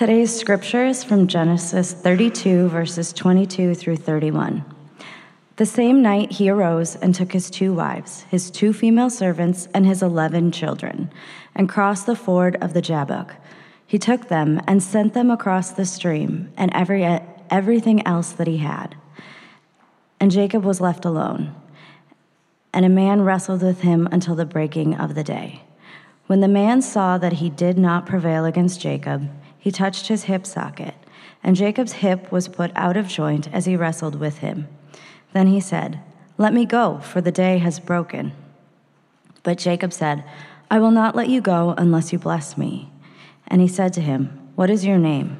Today's scripture is from Genesis 32, verses 22 through 31. The same night he arose and took his two wives, his two female servants, and his eleven children, and crossed the ford of the Jabbok. He took them and sent them across the stream and every, everything else that he had. And Jacob was left alone. And a man wrestled with him until the breaking of the day. When the man saw that he did not prevail against Jacob, he touched his hip socket, and Jacob's hip was put out of joint as he wrestled with him. Then he said, Let me go, for the day has broken. But Jacob said, I will not let you go unless you bless me. And he said to him, What is your name?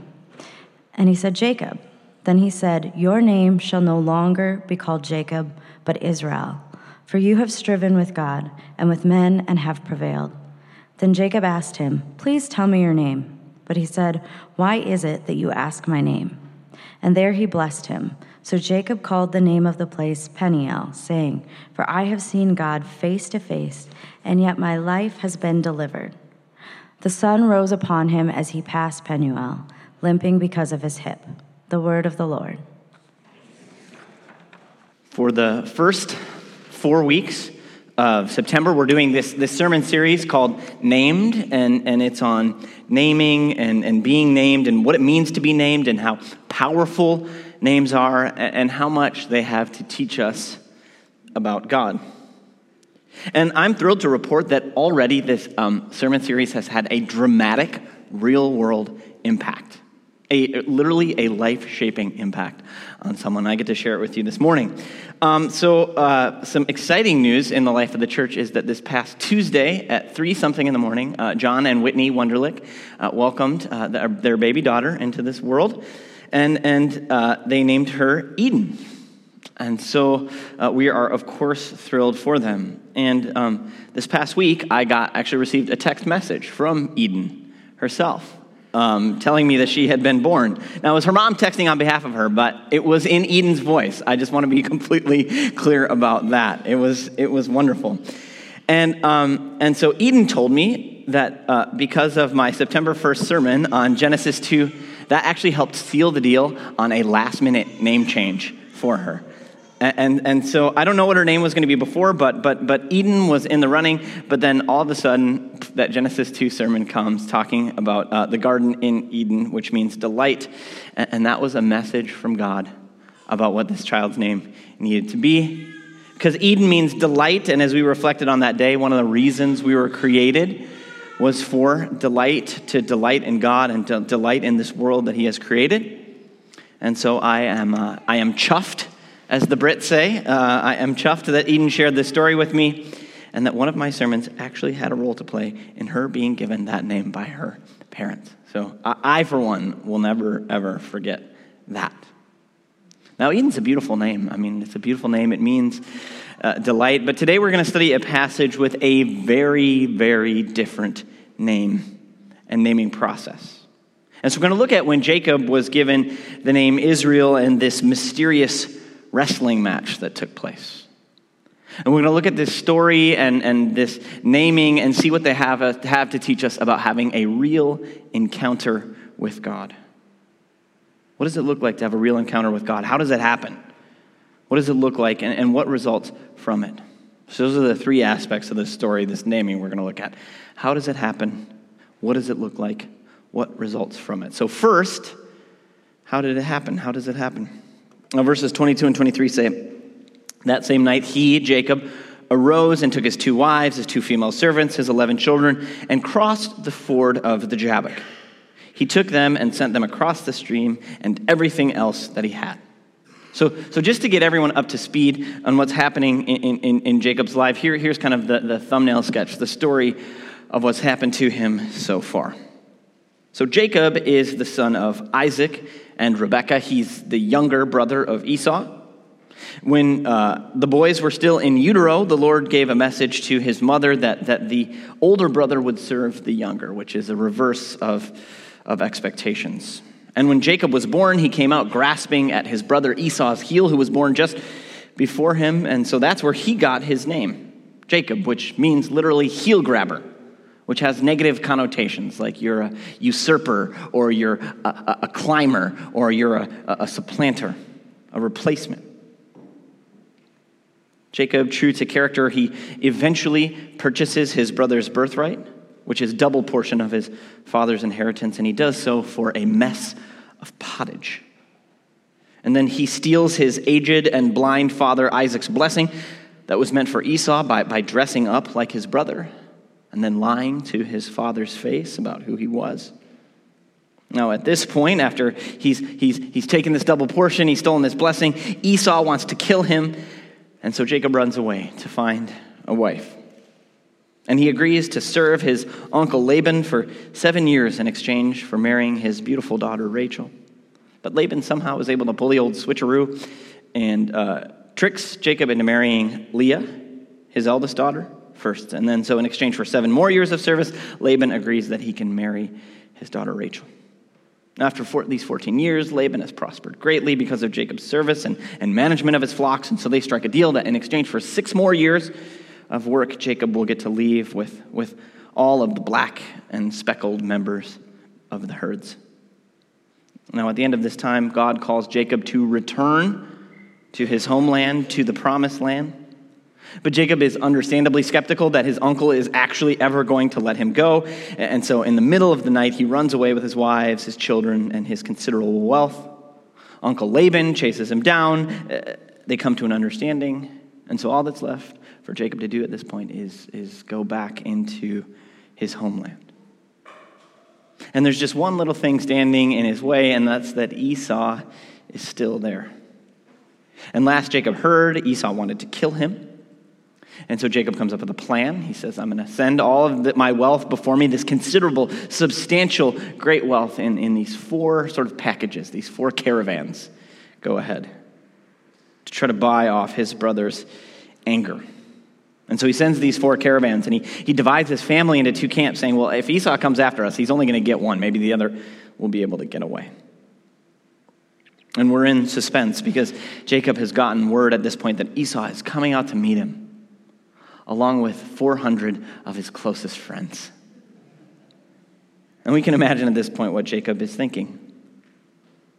And he said, Jacob. Then he said, Your name shall no longer be called Jacob, but Israel, for you have striven with God and with men and have prevailed. Then Jacob asked him, Please tell me your name. But he said, Why is it that you ask my name? And there he blessed him. So Jacob called the name of the place Peniel, saying, For I have seen God face to face, and yet my life has been delivered. The sun rose upon him as he passed Penuel, limping because of his hip. The word of the Lord. For the first four weeks, of September, we're doing this, this sermon series called Named, and, and it's on naming and, and being named and what it means to be named and how powerful names are and, and how much they have to teach us about God. And I'm thrilled to report that already this um, sermon series has had a dramatic, real world impact a, literally a life shaping impact on someone. I get to share it with you this morning. Um, so, uh, some exciting news in the life of the church is that this past Tuesday at 3 something in the morning, uh, John and Whitney Wunderlich uh, welcomed uh, their, their, baby daughter into this world, and, and uh, they named her Eden. And so uh, we are, of course, thrilled for them. And um, this past week, I got actually received a text message from Eden herself um, telling me that she had been born. Now, it was her mom texting on behalf of her, but it was in Eden's voice. I just want to be completely clear about that. It was, it was wonderful. And, um, and so Eden told me that uh, because of my September 1st sermon on Genesis 2, that actually helped seal the deal on a last minute name change for her. And, and so I don't know what her name was going to be before, but, but, but Eden was in the running. But then all of a sudden, that Genesis 2 sermon comes talking about uh, the garden in Eden, which means delight. And, and that was a message from God about what this child's name needed to be. Because Eden means delight. And as we reflected on that day, one of the reasons we were created was for delight, to delight in God and to delight in this world that He has created. And so I am, uh, I am chuffed as the Brits say. Uh, I am chuffed that Eden shared this story with me and that one of my sermons actually had a role to play in her being given that name by her parents. So I, for one, will never, ever forget that. Now, Eden's a beautiful name. I mean, it's a beautiful name. It means uh, delight. But today we're going to study a passage with a very, very different name and naming process. And so we're going to look at when Jacob was given the name Israel and this mysterious wrestling match that took place. And we're going to look at this story and, and this naming and see what they have, uh, have to teach us about having a real encounter with God. What does it look like to have a real encounter with God? How does that happen? What does it look like and, and what results from it? So, those are the three aspects of this story, this naming we're going to look at. How does it happen? What does it look like? What results from it? So, first, how did it happen? How does it happen? Verses 22 and 23 say, That same night, he, Jacob, arose and took his two wives, his two female servants, his 11 children, and crossed the ford of the Jabbok. He took them and sent them across the stream and everything else that he had. So, so just to get everyone up to speed on what's happening in, in, in Jacob's life, here, here's kind of the, the thumbnail sketch, the story of what's happened to him so far. So, Jacob is the son of Isaac and Rebekah. He's the younger brother of Esau. When uh, the boys were still in utero, the Lord gave a message to his mother that, that the older brother would serve the younger, which is a reverse of, of expectations. And when Jacob was born, he came out grasping at his brother Esau's heel, who was born just before him. And so that's where he got his name, Jacob, which means literally heel grabber which has negative connotations like you're a usurper or you're a, a, a climber or you're a, a supplanter, a replacement. Jacob, true to character, he eventually purchases his brother's birthright, which is double portion of his father's inheritance, and he does so for a mess of pottage. And then he steals his aged and blind father Isaac's blessing that was meant for Esau by, by dressing up like his brother and then lying to his father's face about who he was. Now, at this point, after he's, he's, he's taken this double portion, he's stolen this blessing, Esau wants to kill him, and so Jacob runs away to find a wife. And he agrees to serve his uncle Laban for seven years in exchange for marrying his beautiful daughter Rachel. But Laban somehow was able to pull the old switcheroo and uh, tricks Jacob into marrying Leah, his eldest daughter, first. And then, so in exchange for seven more years of service, Laban agrees that he can marry his daughter Rachel. After four, these 14 years, Laban has prospered greatly because of Jacob's service and, and management of his flocks. And so they strike a deal that in exchange for six more years of work, Jacob will get to leave with, with all of the black and speckled members of the herds. Now, at the end of this time, God calls Jacob to return to his homeland, to the promised land. But Jacob is understandably skeptical that his uncle is actually ever going to let him go. And so, in the middle of the night, he runs away with his wives, his children, and his considerable wealth. Uncle Laban chases him down. Uh, they come to an understanding. And so, all that's left for Jacob to do at this point is, is go back into his homeland. And there's just one little thing standing in his way, and that's that Esau is still there. And last Jacob heard, Esau wanted to kill him. And so Jacob comes up with a plan. He says, I'm going to send all of the, my wealth before me, this considerable, substantial, great wealth, in, in these four sort of packages, these four caravans. Go ahead. To try to buy off his brother's anger. And so he sends these four caravans and he, he divides his family into two camps, saying, Well, if Esau comes after us, he's only going to get one. Maybe the other will be able to get away. And we're in suspense because Jacob has gotten word at this point that Esau is coming out to meet him, along with 400 of his closest friends. And we can imagine at this point what Jacob is thinking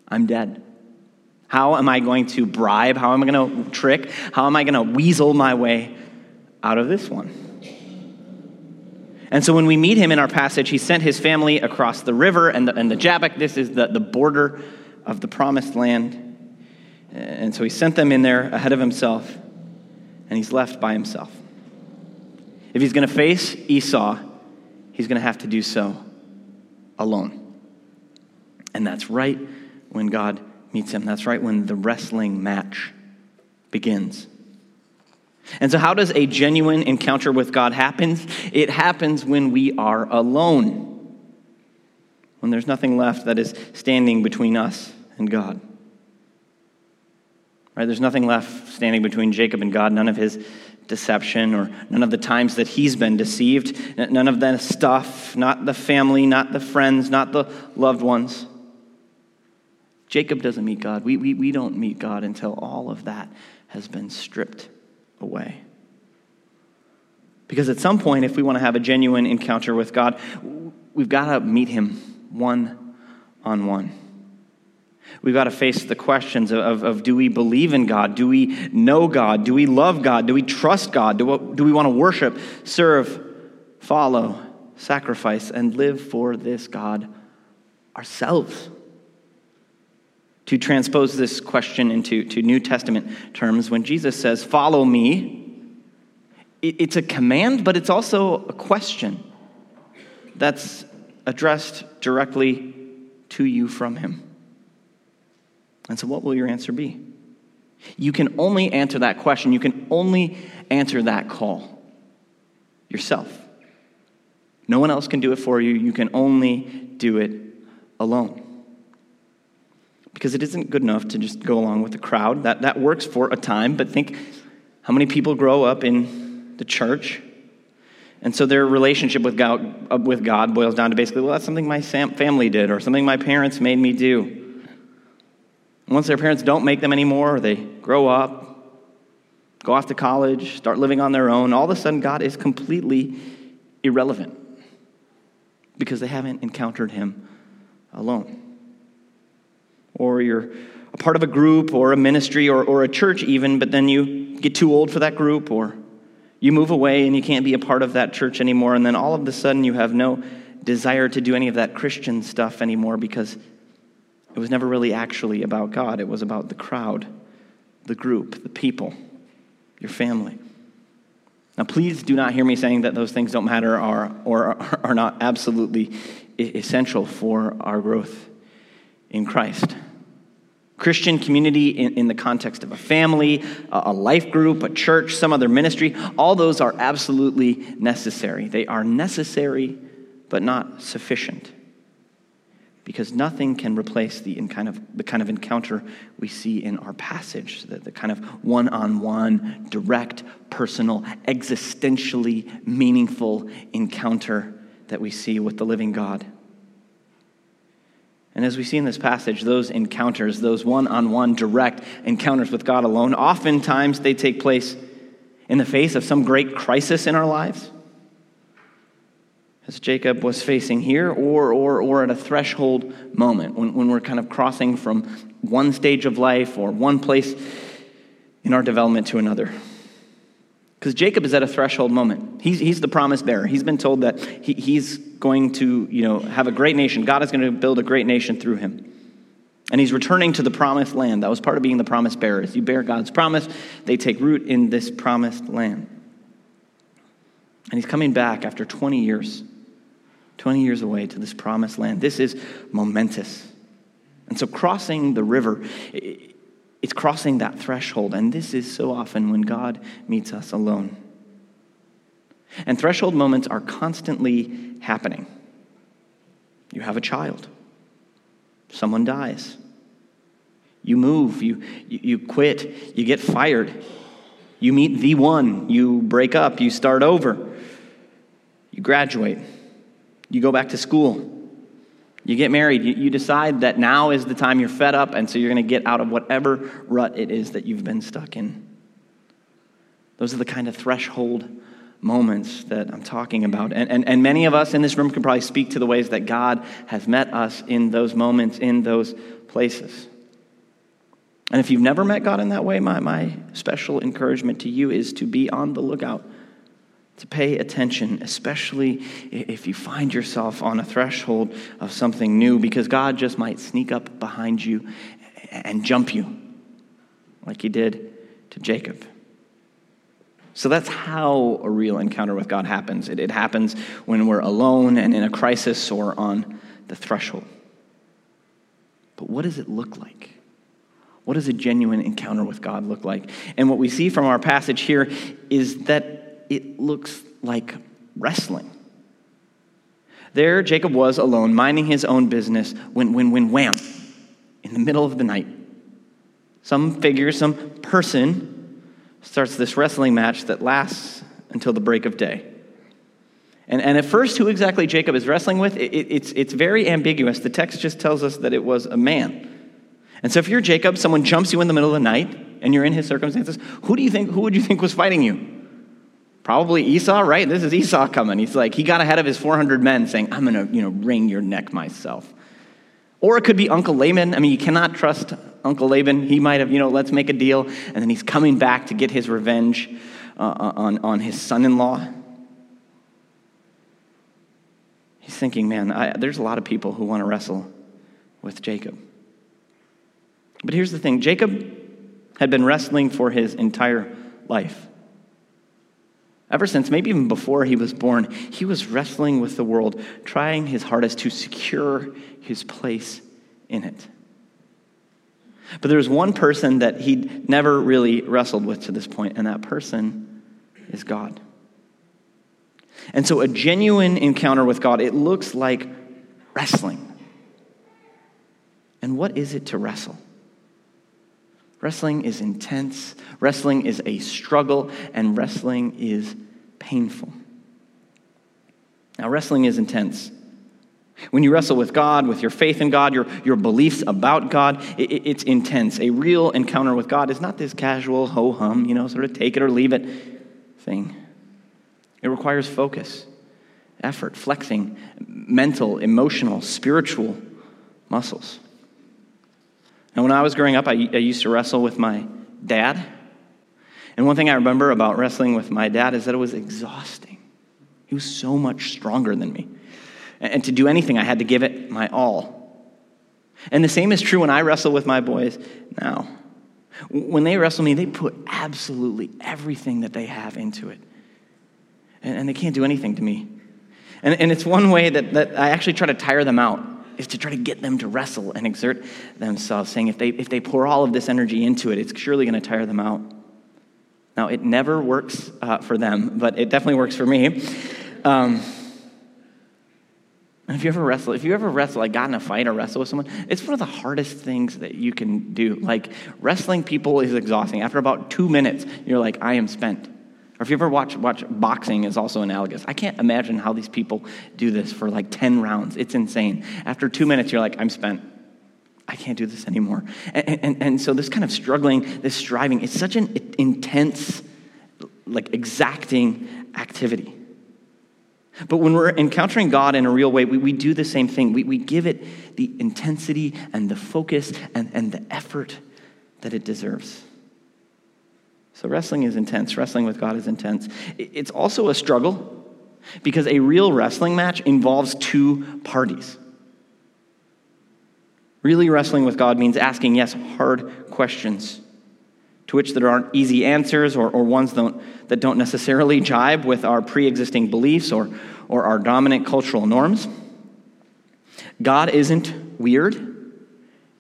I'm dead. How am I going to bribe? How am I going to trick? How am I going to weasel my way out of this one. And so when we meet him in our passage, he sent his family across the river and the, and the Jabbok. This is the, the border of the promised land. And so he sent them in there ahead of himself, and he's left by himself. If he's going to face Esau, he's going to have to do so alone. And that's right when God meets him. That's right when the wrestling match begins. And so, how does a genuine encounter with God happen? It happens when we are alone, when there's nothing left that is standing between us and God. Right? There's nothing left standing between Jacob and God, none of his deception or none of the times that he's been deceived, none of the stuff, not the family, not the friends, not the loved ones. Jacob doesn't meet God. We, we, we don't meet God until all of that has been stripped away. Because at some point, if we want to have a genuine encounter with God, we've got to meet Him one on one. We've got to face the questions of, of, of, do we believe in God? Do we know God? Do we love God? Do we trust God? Do, do we want to worship, serve, follow, sacrifice, and live for this God ourselves? to transpose this question into to New Testament terms, when Jesus says, Follow me, it's a command, but it's also a question that's addressed directly to you from Him. And so, what will your answer be? You can only answer that question, you can only answer that call yourself. No one else can do it for you, you can only do it alone because it isn't good enough to just go along with the crowd. That, that works for a time, but think how many people grow up in the church. And so their relationship with God, uh, with God boils down to basically, well, that's something my family did or something my parents made me do. Once their parents don't make them anymore, or they grow up, go off to college, start living on their own, all of a sudden God is completely irrelevant. because they haven't encountered Him alone. Or you're a part of a group or a ministry or, or a church, even, but then you get too old for that group, or you move away and you can't be a part of that church anymore, and then all of a sudden you have no desire to do any of that Christian stuff anymore because it was never really actually about God. It was about the crowd, the group, the people, your family. Now, please do not hear me saying that those things don't matter or, or are not absolutely essential for our growth in Christ. Christian community in, in, the context of a family, a life group, a church, some other ministry, all those are absolutely necessary. They are necessary, but not sufficient. Because nothing can replace the kind of, the kind of encounter we see in our passage, the, the kind of one on one, direct, personal, existentially meaningful encounter that we see with the living God. And as we see in this passage, those encounters, those one on one direct encounters with God alone, oftentimes they take place in the face of some great crisis in our lives, as Jacob was facing here, or, or, or at a threshold moment when, when we're kind of crossing from one stage of life or one place in our development to another. Because Jacob is at a threshold moment. He's, he's the promise bearer. He's been told that he, he's going to you know, have a great nation. God is going to build a great nation through him. And he's returning to the promised land. That was part of being the promise bearers. You bear God's promise, they take root in this promised land. And he's coming back after 20 years, 20 years away to this promised land. This is momentous. And so crossing the river, it's crossing that threshold, and this is so often when God meets us alone. And threshold moments are constantly happening. You have a child, someone dies, you move, you, you quit, you get fired, you meet the one, you break up, you start over, you graduate, you go back to school. You get married, you, you decide that now is the time you're fed up, and so you're going to get out of whatever rut it is that you've been stuck in. Those are the kind of threshold moments that I'm talking about. And, and, and many of us in this room can probably speak to the ways that God has met us in those moments, in those places. And if you've never met God in that way, my, my special encouragement to you is to be on the lookout to pay attention, especially if you find yourself on a threshold of something new, because God just might sneak up behind you and jump you like he did to Jacob. So that's how a real encounter with God happens. It, it happens when we're alone and in a crisis or on the threshold. But what does it look like? What does a genuine encounter with God look like? And what we see from our passage here is that it looks like wrestling. There, Jacob was alone, minding his own business, when, when, when wham, in the middle of the night, some figure, some person starts this wrestling match that lasts until the break of day. And, and at first, who exactly Jacob is wrestling with, it, it, it's, it's very ambiguous. The text just tells us that it was a man. And so if you're Jacob, someone jumps you in the middle of the night, and you're in his circumstances, who do you think, who would you think was fighting you? Probably Esau, right? This is Esau coming. He's like, he got ahead of his 400 men saying, I'm going to, you know, wring your neck myself. Or it could be Uncle Laban. I mean, you cannot trust Uncle Laban. He might have, you know, let's make a deal. And then he's coming back to get his revenge uh, on, on his son in law. He's thinking, man, I, there's a lot of people who want to wrestle with Jacob. But here's the thing Jacob had been wrestling for his entire life. Ever since, maybe even before he was born, he was wrestling with the world, trying his hardest to secure his place in it. But there was one person that he'd never really wrestled with to this point, and that person is God. And so a genuine encounter with God, it looks like wrestling. And what is it to wrestle? Wrestling is intense, wrestling is a struggle, and wrestling is painful. Now, wrestling is intense. When you wrestle with God, with your faith in God, your, your beliefs about God, it, it's intense. A real encounter with God is not this casual ho hum, you know, sort of take it or leave it thing. It requires focus, effort, flexing mental, emotional, spiritual muscles. And when I was growing up, I, I used to wrestle with my dad. And one thing I remember about wrestling with my dad is that it was exhausting. He was so much stronger than me. And to do anything, I had to give it my all. And the same is true when I wrestle with my boys now. When they wrestle me, they put absolutely everything that they have into it. And, they can't do anything to me. And, and it's one way that, that I actually try to tire them out is to try to get them to wrestle and exert themselves, saying if they, if they pour all of this energy into it, it's surely going to tire them out. Now, it never works uh, for them, but it definitely works for me. Um, if you ever wrestle, if you ever wrestle, like got in a fight or wrestle with someone, it's one of the hardest things that you can do. Like wrestling people is exhausting. After about two minutes, you're like, I am spent. Or if you ever watch, watch boxing is also analogous. I can't imagine how these people do this for like 10 rounds. It's insane. After two minutes, you're like, I'm spent. I can't do this anymore. And, and, and so this kind of struggling, this striving, it's such an intense, like exacting activity. But when we're encountering God in a real way, we, we do the same thing. We, we give it the intensity and the focus and, and the effort that it deserves. So, wrestling is intense. Wrestling with God is intense. It's also a struggle because a real wrestling match involves two parties. Really wrestling with God means asking, yes, hard questions to which there aren't easy answers or, or ones don't, that don't necessarily jibe with our pre existing beliefs or, or our dominant cultural norms. God isn't weird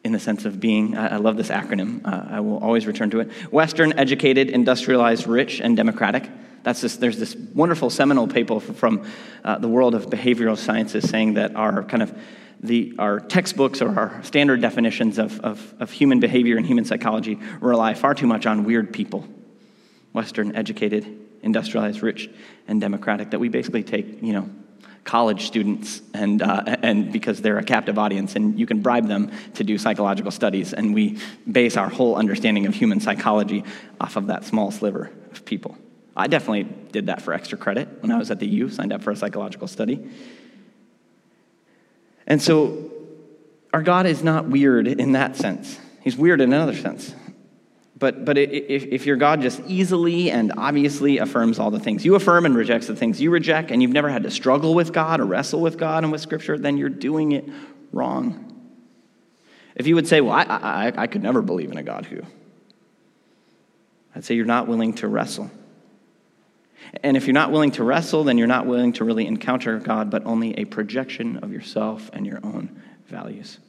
in the sense of being, I love this acronym, uh, I will always return to it Western, educated, industrialized, rich, and democratic. That's this, there's this wonderful seminal paper from uh, the world of behavioral sciences saying that our kind of the, our textbooks or our standard definitions of, of, of human behavior and human psychology rely far too much on weird people, Western, educated, industrialized, rich, and democratic, that we basically take, you know, college students, and, uh, and because they're a captive audience, and you can bribe them to do psychological studies, and we base our whole understanding of human psychology off of that small sliver of people. I definitely did that for extra credit when I was at the U, signed up for a psychological study. And so, our God is not weird in that sense. He's weird in another sense. But, but if, if your God just easily and obviously affirms all the things you affirm and rejects the things you reject, and you've never had to struggle with God or wrestle with God and with Scripture, then you're doing it wrong. If you would say, Well, I, I, I could never believe in a God who, I'd say you're not willing to wrestle. And if you're not willing to wrestle, then you're not willing to really encounter God, but only a projection of yourself and your own values.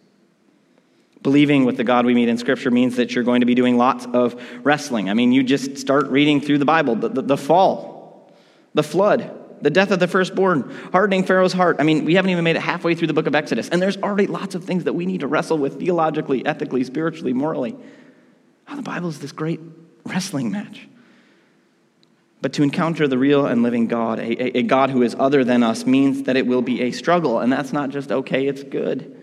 Believing with the God we meet in Scripture means that you're going to be doing lots of wrestling. I mean, you just start reading through the Bible the, the, the fall, the flood, the death of the firstborn, hardening Pharaoh's heart. I mean, we haven't even made it halfway through the book of Exodus, and there's already lots of things that we need to wrestle with theologically, ethically, spiritually, morally. Oh, the Bible is this great wrestling match. But to encounter the real and living God, a, a, God who is other than us, means that it will be a struggle. And that's not just okay, it's good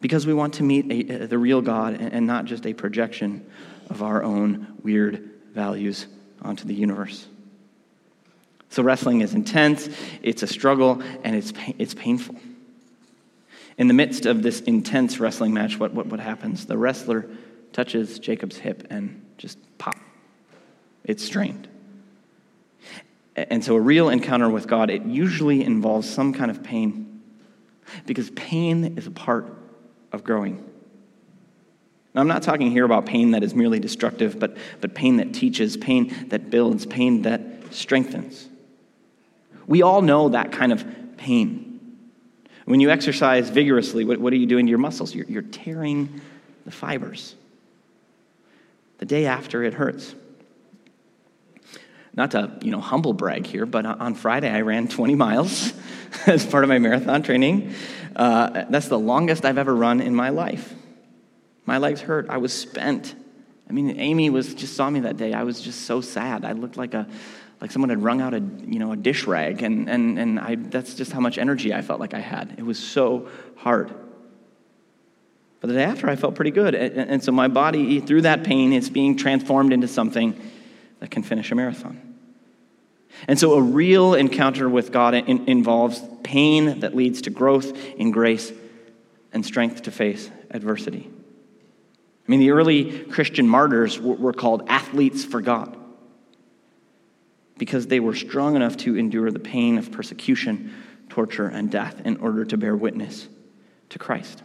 because we want to meet a, the real God and not just a projection of our own weird values onto the universe. So, wrestling is intense, it's a struggle, and it's, it's painful. In the midst of this intense wrestling match, what, what, what happens? The wrestler touches Jacob's hip and just pop. It's strained. And so, a real encounter with God, it usually involves some kind of pain because pain is a part of growing. Now, I'm not talking here about pain that is merely destructive, but, but pain that teaches, pain that builds, pain that strengthens. We all know that kind of pain. When you exercise vigorously, what, what are you doing to your muscles? You're, you're tearing the fibers. The day after, it hurts. Not to, you know, humble brag here, but on Friday I ran 20 miles as part of my marathon training. Uh, that's the longest I've ever run in my life. My legs hurt. I was spent. I mean, Amy was just saw me that day. I was just so sad. I looked like a like someone had wrung out a you know a dish rag, and and and I that's just how much energy I felt like I had. It was so hard. But the day after, I felt pretty good, and, and so my body, through that pain, is being transformed into something that can finish a marathon. And so a real encounter with God in, involves pain that leads to growth in grace and strength to face adversity. I mean, the early Christian martyrs were, were called athletes for God because they were strong enough to endure the pain of persecution, torture, and death in order to bear witness to Christ.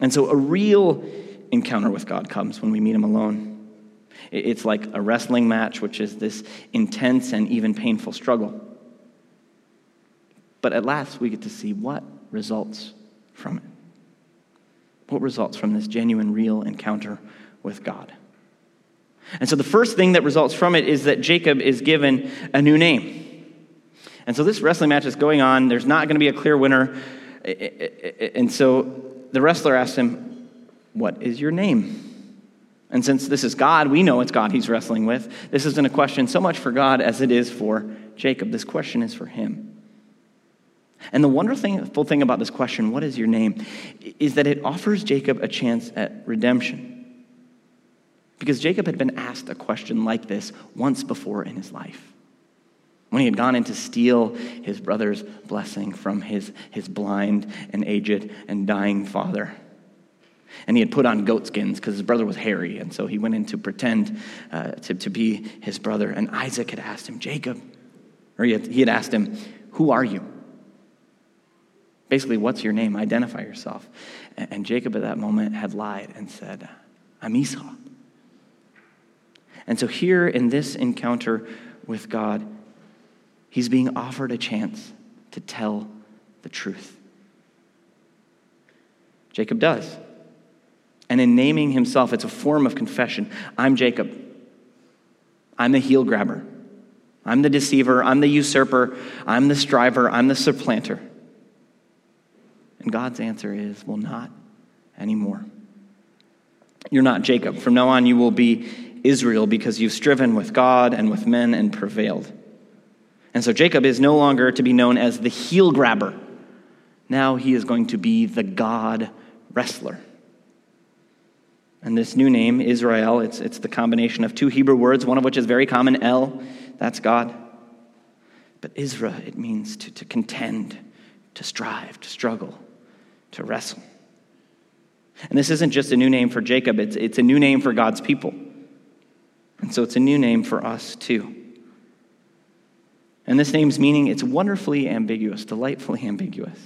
And so a real encounter with God comes when we meet Him alone. It's like a wrestling match, which is this intense and even painful struggle. But at last, we get to see what results from it. What results from this genuine, real encounter with God? And so, the first thing that results from it is that Jacob is given a new name. And so, this wrestling match is going on. There's not going to be a clear winner. And so, the wrestler asks him, What is your name? And since this is God, we know it's God he's wrestling with. This isn't a question so much for God as it is for Jacob. This question is for him. And the wonderful thing about this question, what is your name, is that it offers Jacob a chance at redemption. Because Jacob had been asked a question like this once before in his life. When he had gone in to steal his brother's blessing from his, his blind and aged and dying father. And he had put on goat skins because his brother was hairy. And so he went in to pretend uh, to, to be his brother. And Isaac had asked him, Jacob, or he had, he had asked him, Who are you? Basically, what's your name? Identify yourself. And, and Jacob at that moment had lied and said, I'm Esau. And so here in this encounter with God, he's being offered a chance to tell the truth. Jacob does. And in naming himself, it's a form of confession. I'm Jacob. I'm the heel grabber. I'm the deceiver. I'm the usurper. I'm the striver. I'm the supplanter. And God's answer is, well, not anymore. You're not Jacob. From now on, you will be Israel because you've striven with God and with men and prevailed. And so Jacob is no longer to be known as the heel grabber. Now he is going to be the God wrestler. And this new name, Israel, it's, it's the combination of two Hebrew words, one of which is very common, El, that's God. But Isra, it means to, to contend, to strive, to struggle, to wrestle. And this isn't just a new name for Jacob, it's, it's a new name for God's people. And so it's a new name for us too. And this name's meaning, it's wonderfully ambiguous, delightfully ambiguous.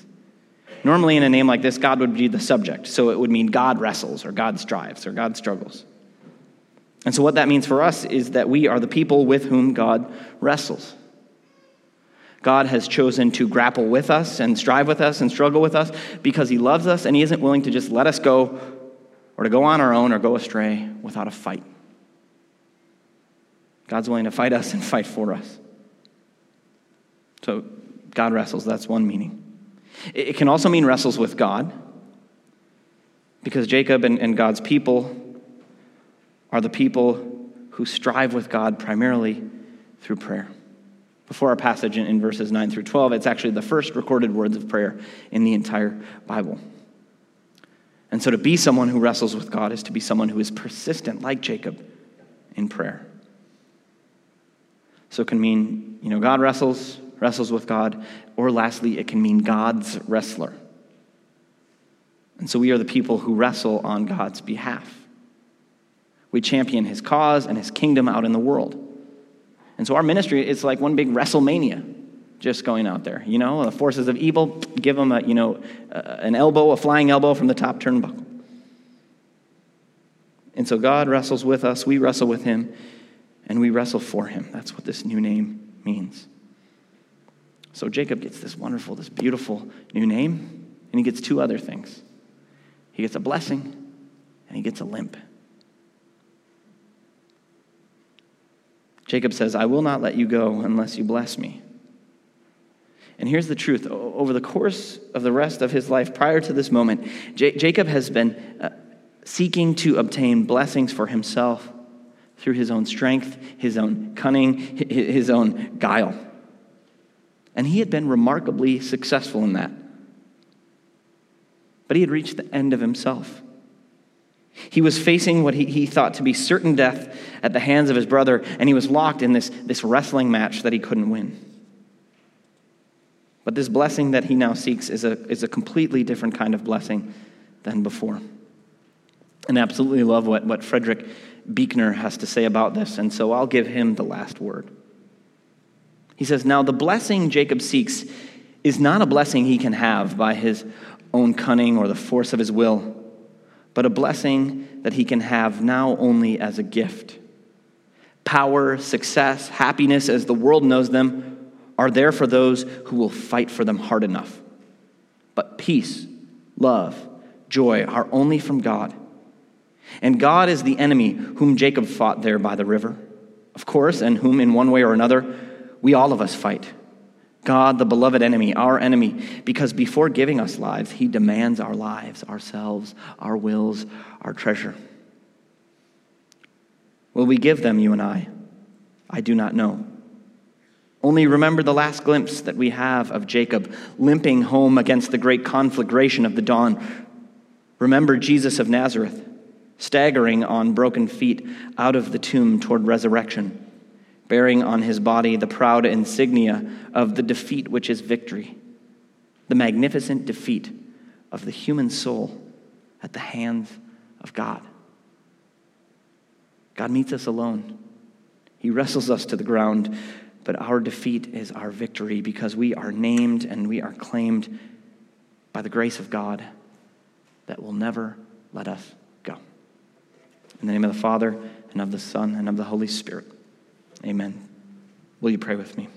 Normally, in a name like this, God would be the subject. So it would mean God wrestles, or God strives, or God struggles. And so, what that means for us is that we are the people with whom God wrestles. God has chosen to grapple with us and strive with us and struggle with us because He loves us and He isn't willing to just let us go or to go on our own or go astray without a fight. God's willing to fight us and fight for us. So, God wrestles, that's one meaning. It can also mean wrestles with God, because Jacob and, and God's people are the people who strive with God primarily through prayer. Before our passage in, in verses 9 through 12, it's actually the first recorded words of prayer in the entire Bible. And so to be someone who wrestles with God is to be someone who is persistent, like Jacob, in prayer. So it can mean, you know, God wrestles, wrestles with God, or lastly, it can mean God's wrestler. And so we are the people who wrestle on God's behalf. We champion his cause and his kingdom out in the world. And so our ministry is like one big WrestleMania just going out there. You know, the forces of evil, give them a, you know, an elbow, a flying elbow from the top turnbuckle. And so God wrestles with us, we wrestle with him, and we wrestle for him. That's what this new name means. So Jacob gets this wonderful, this beautiful new name, and he gets two other things he gets a blessing, and he gets a limp. Jacob says, I will not let you go unless you bless me. And here's the truth over the course of the rest of his life prior to this moment, J- Jacob has been uh, seeking to obtain blessings for himself through his own strength, his own cunning, his own guile. And he had been remarkably successful in that. But he had reached the end of himself. He was facing what he, he thought to be certain death at the hands of his brother, and he was locked in this, this wrestling match that he couldn't win. But this blessing that he now seeks is a, is a completely different kind of blessing than before. And I absolutely love what, what Frederick Buechner has to say about this, and so I'll give him the last word. He says, Now the blessing Jacob seeks is not a blessing he can have by his own cunning or the force of his will, but a blessing that he can have now only as a gift. Power, success, happiness as the world knows them are there for those who will fight for them hard enough. But peace, love, joy are only from God. And God is the enemy whom Jacob fought there by the river, of course, and whom in one way or another we all of us fight. God, the beloved enemy, our enemy, because before giving us lives, he demands our lives, ourselves, our wills, our treasure. Will we give them, you and I? I do not know. Only remember the last glimpse that we have of Jacob limping home against the great conflagration of the dawn. Remember Jesus of Nazareth staggering on broken feet out of the tomb toward resurrection, bearing on his body the proud insignia of the defeat which is victory, the magnificent defeat of the human soul at the hands of God. God meets us alone. He wrestles us to the ground, but our defeat is our victory because we are named and we are claimed by the grace of God that will never let us go. in the name of the Father, and of the Son, and of the Holy Spirit. Amen. Will you pray with me?